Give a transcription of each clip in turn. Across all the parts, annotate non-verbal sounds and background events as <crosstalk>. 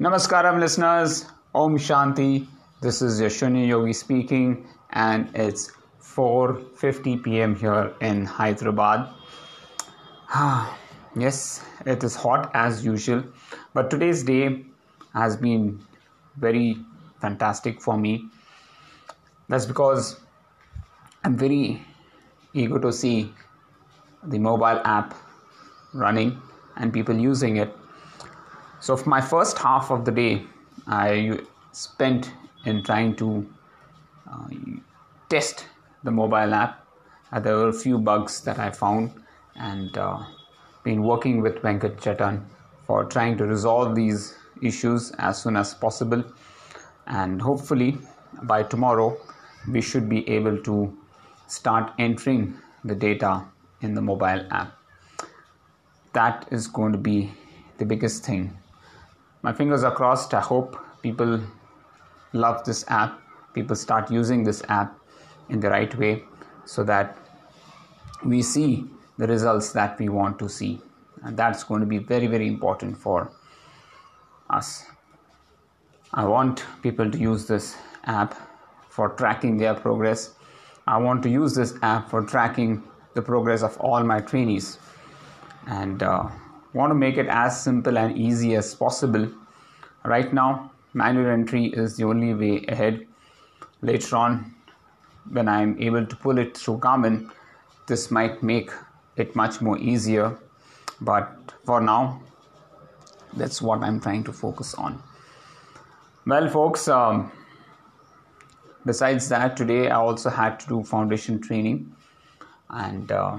Namaskaram, listeners. Om Shanti. This is Yashuni Yogi speaking, and it's 4:50 p.m. here in Hyderabad. <sighs> yes, it is hot as usual, but today's day has been very fantastic for me. That's because I'm very eager to see the mobile app running and people using it so, for my first half of the day, I spent in trying to uh, test the mobile app. Uh, there were a few bugs that I found, and uh, been working with Venkat Chetan for trying to resolve these issues as soon as possible. And hopefully, by tomorrow, we should be able to start entering the data in the mobile app. That is going to be the biggest thing my fingers are crossed. I hope people love this app, people start using this app in the right way so that we see the results that we want to see. And that's going to be very, very important for us. I want people to use this app for tracking their progress. I want to use this app for tracking the progress of all my trainees. And uh, want to make it as simple and easy as possible. Right now, manual entry is the only way ahead. Later on, when I'm able to pull it through Garmin, this might make it much more easier. But for now, that's what I'm trying to focus on. Well, folks, um, besides that, today I also had to do foundation training, and uh,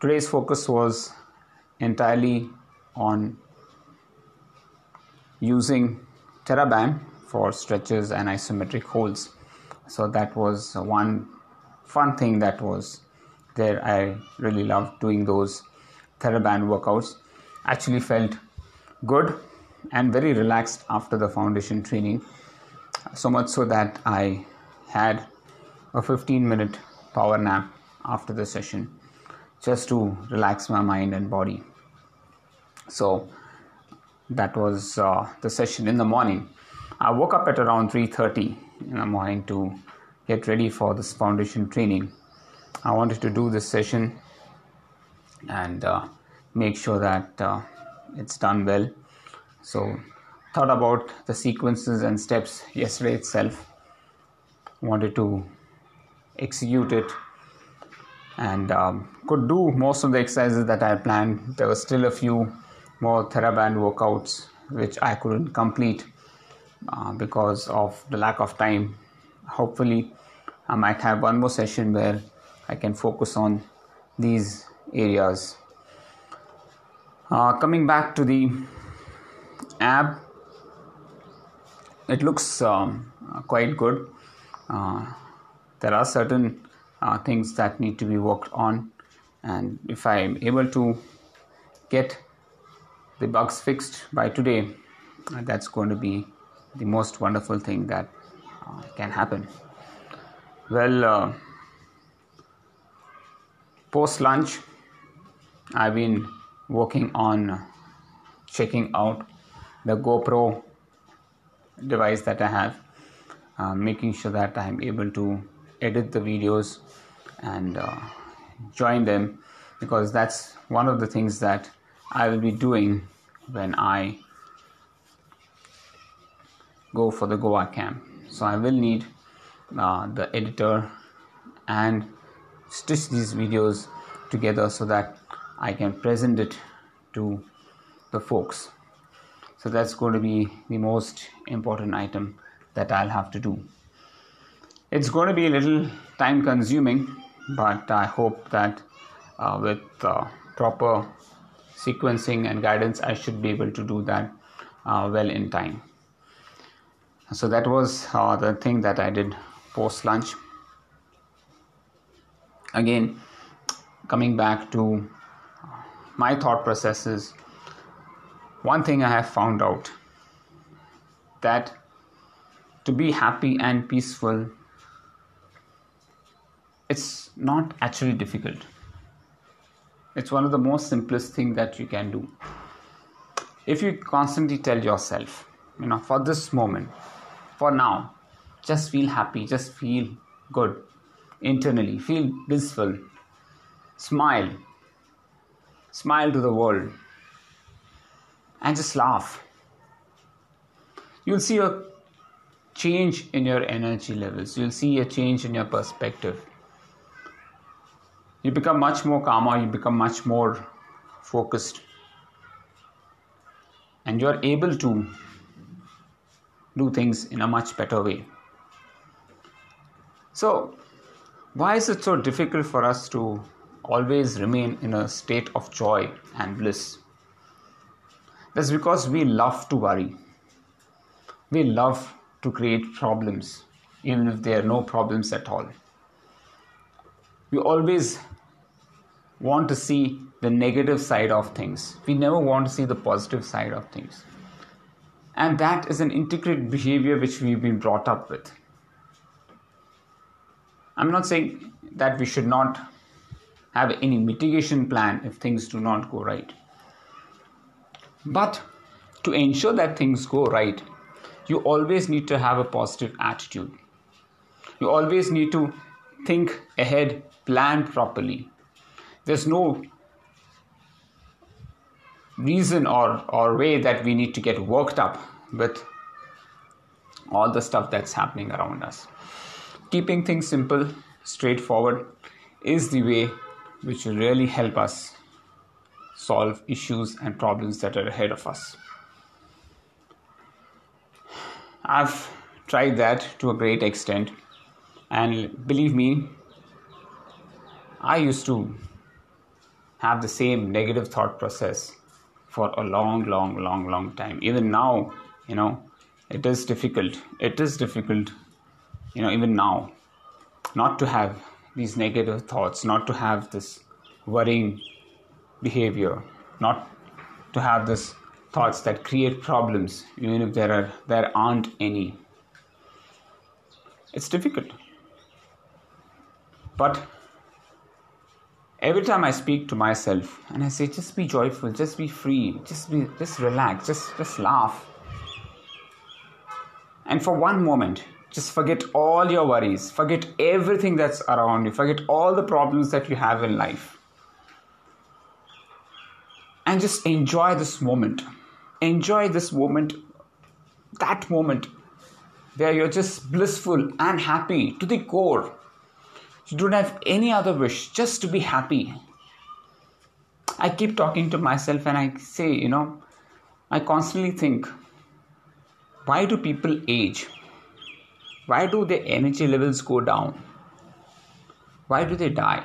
today's focus was entirely on using TheraBand for stretches and isometric holds. So that was one fun thing that was there. I really loved doing those TheraBand workouts. Actually felt good and very relaxed after the foundation training. So much so that I had a 15 minute power nap after the session just to relax my mind and body. So that was uh, the session in the morning. I woke up at around 3:30 in the morning to get ready for this foundation training. I wanted to do this session and uh, make sure that uh, it's done well. So thought about the sequences and steps yesterday itself. Wanted to execute it and um, could do most of the exercises that I planned. There were still a few more TheraBand workouts which I couldn't complete uh, because of the lack of time. Hopefully, I might have one more session where I can focus on these areas. Uh, coming back to the app, it looks um, quite good. Uh, there are certain uh, things that need to be worked on and if i'm able to get the bugs fixed by today that's going to be the most wonderful thing that uh, can happen. Well uh, post lunch i've been working on checking out the gopro device that i have uh, making sure that i'm able to edit the videos and uh, join them because that's one of the things that I will be doing when I go for the Goa camp. So I will need uh, the editor and stitch these videos together so that I can present it to the folks. So that's going to be the most important item that I'll have to do. It's going to be a little time consuming, but I hope that uh, with uh, proper sequencing and guidance, I should be able to do that uh, well in time. So that was uh, the thing that I did post lunch. Again, coming back to my thought processes, one thing I have found out that to be happy and peaceful it's not actually difficult it's one of the most simplest thing that you can do if you constantly tell yourself, you know, for this moment, for now, just feel happy, just feel good internally, feel blissful, smile, smile to the world, and just laugh. You'll see a change in your energy levels, you'll see a change in your perspective. You become much more calmer, you become much more focused, and you're able to do things in a much better way. So, why is it so difficult for us to always remain in a state of joy and bliss? That's because we love to worry. We love to create problems, even if there are no problems at all. We always want to see the negative side of things. We never want to see the positive side of things. And that is an integrated behavior which we've been brought up with. I'm not saying that we should not have any mitigation plan if things do not go right. But to ensure that things go right, you always need to have a positive attitude. You always need to think ahead, plan properly. There's no reason or, or way that we need to get worked up with all the stuff that's happening around us. Keeping things simple, straightforward is the way which will really help us solve issues and problems that are ahead of us. I've tried that to a great extent, and believe me, I used to have the same negative thought process for a long, long, long, long time. Even now, you know, it is difficult. It is difficult, you know, even now, not to have these negative thoughts, not to have this worrying behavior, not to have this thoughts that create problems, even if there are there aren't any. It's difficult. But every time I speak to myself and I say, just be joyful, just be free, just be just relax, just just laugh. And for one moment, just forget all your worries, forget everything that's around you, forget all the problems that you have in life. And just enjoy this moment. Enjoy this moment, that moment where you're just blissful and happy to the core you don't have any other wish, just to be happy. I keep talking to myself and I say, you know, I constantly think, why do people age? Why do their energy levels go down? Why do they die?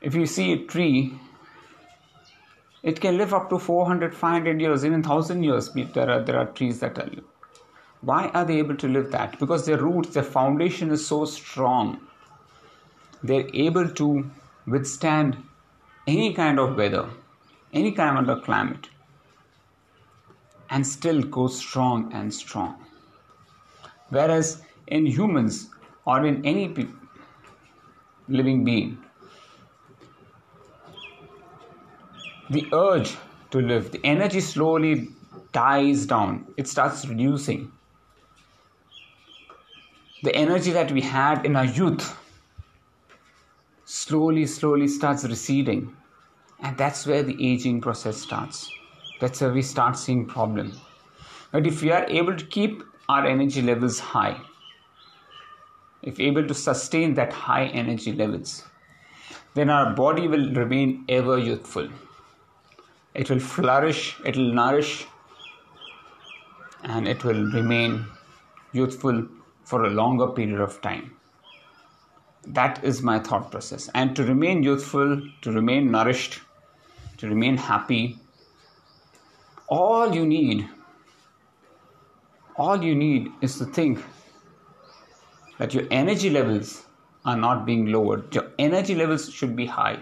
If you see a tree, it can live up to 400, 500 years, even 1000 years. There are, there are trees that are why are they able to live that? Because their roots, their foundation is so strong. They're able to withstand any kind of weather, any kind of climate, and still go strong and strong. Whereas in humans or in any pe- living being, the urge to live, the energy slowly dies down, it starts reducing the energy that we had in our youth slowly, slowly starts receding. And that's where the aging process starts. That's where we start seeing problems. But if we are able to keep our energy levels high, if able to sustain that high energy levels, then our body will remain ever youthful. It will flourish, it will nourish, and it will remain youthful for a longer period of time. That is my thought process. And to remain youthful, to remain nourished, to remain happy, all you need, all you need is to think that your energy levels are not being lowered. Your energy levels should be high.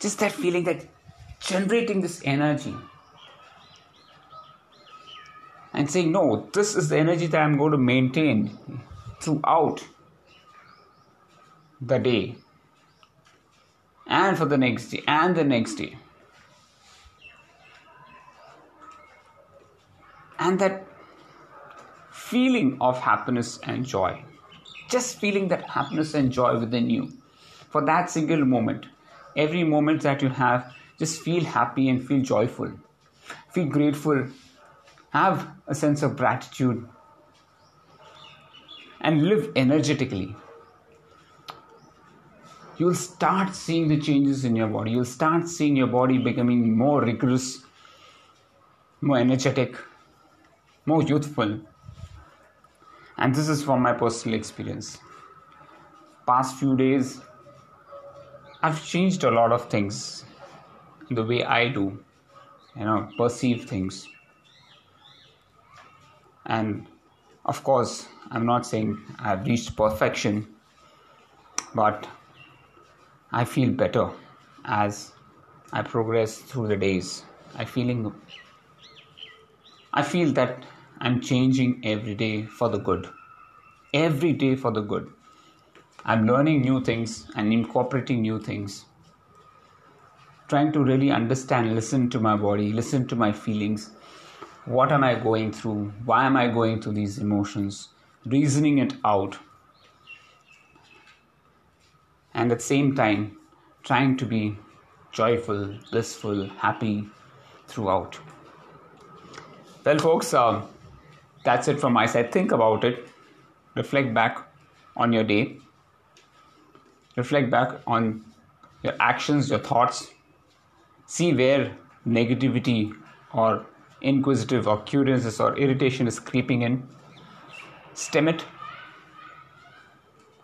Just that feeling that generating this energy and saying, No, this is the energy that I'm going to maintain throughout the day and for the next day and the next day. And that feeling of happiness and joy, just feeling that happiness and joy within you for that single moment, every moment that you have, just feel happy and feel joyful, feel grateful have a sense of gratitude. And live energetically. You'll start seeing the changes in your body. You'll start seeing your body becoming more rigorous, more energetic, more youthful. And this is from my personal experience. Past few days, I've changed a lot of things the way I do, you know, perceive things. And of course, I'm not saying I've reached perfection, but I feel better as I progress through the days. I feeling I feel that I'm changing every day for the good. Every day for the good. I'm learning new things and incorporating new things. Trying to really understand, listen to my body, listen to my feelings. What am I going through? Why am I going through these emotions? Reasoning it out. And at the same time, trying to be joyful, blissful, happy throughout. Well, folks, uh, that's it from my side. Think about it, reflect back on your day, reflect back on your actions, your thoughts, see where negativity or inquisitive or curiousness or irritation is creeping in, stem it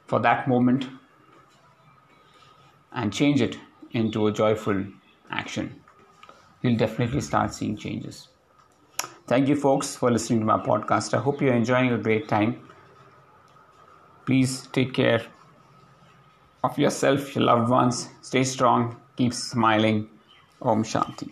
for that moment and change it into a joyful action. You'll definitely start seeing changes. Thank you, folks, for listening to my podcast. I hope you're enjoying a great time. Please take care of yourself, your loved ones. Stay strong, keep smiling. Om Shanti.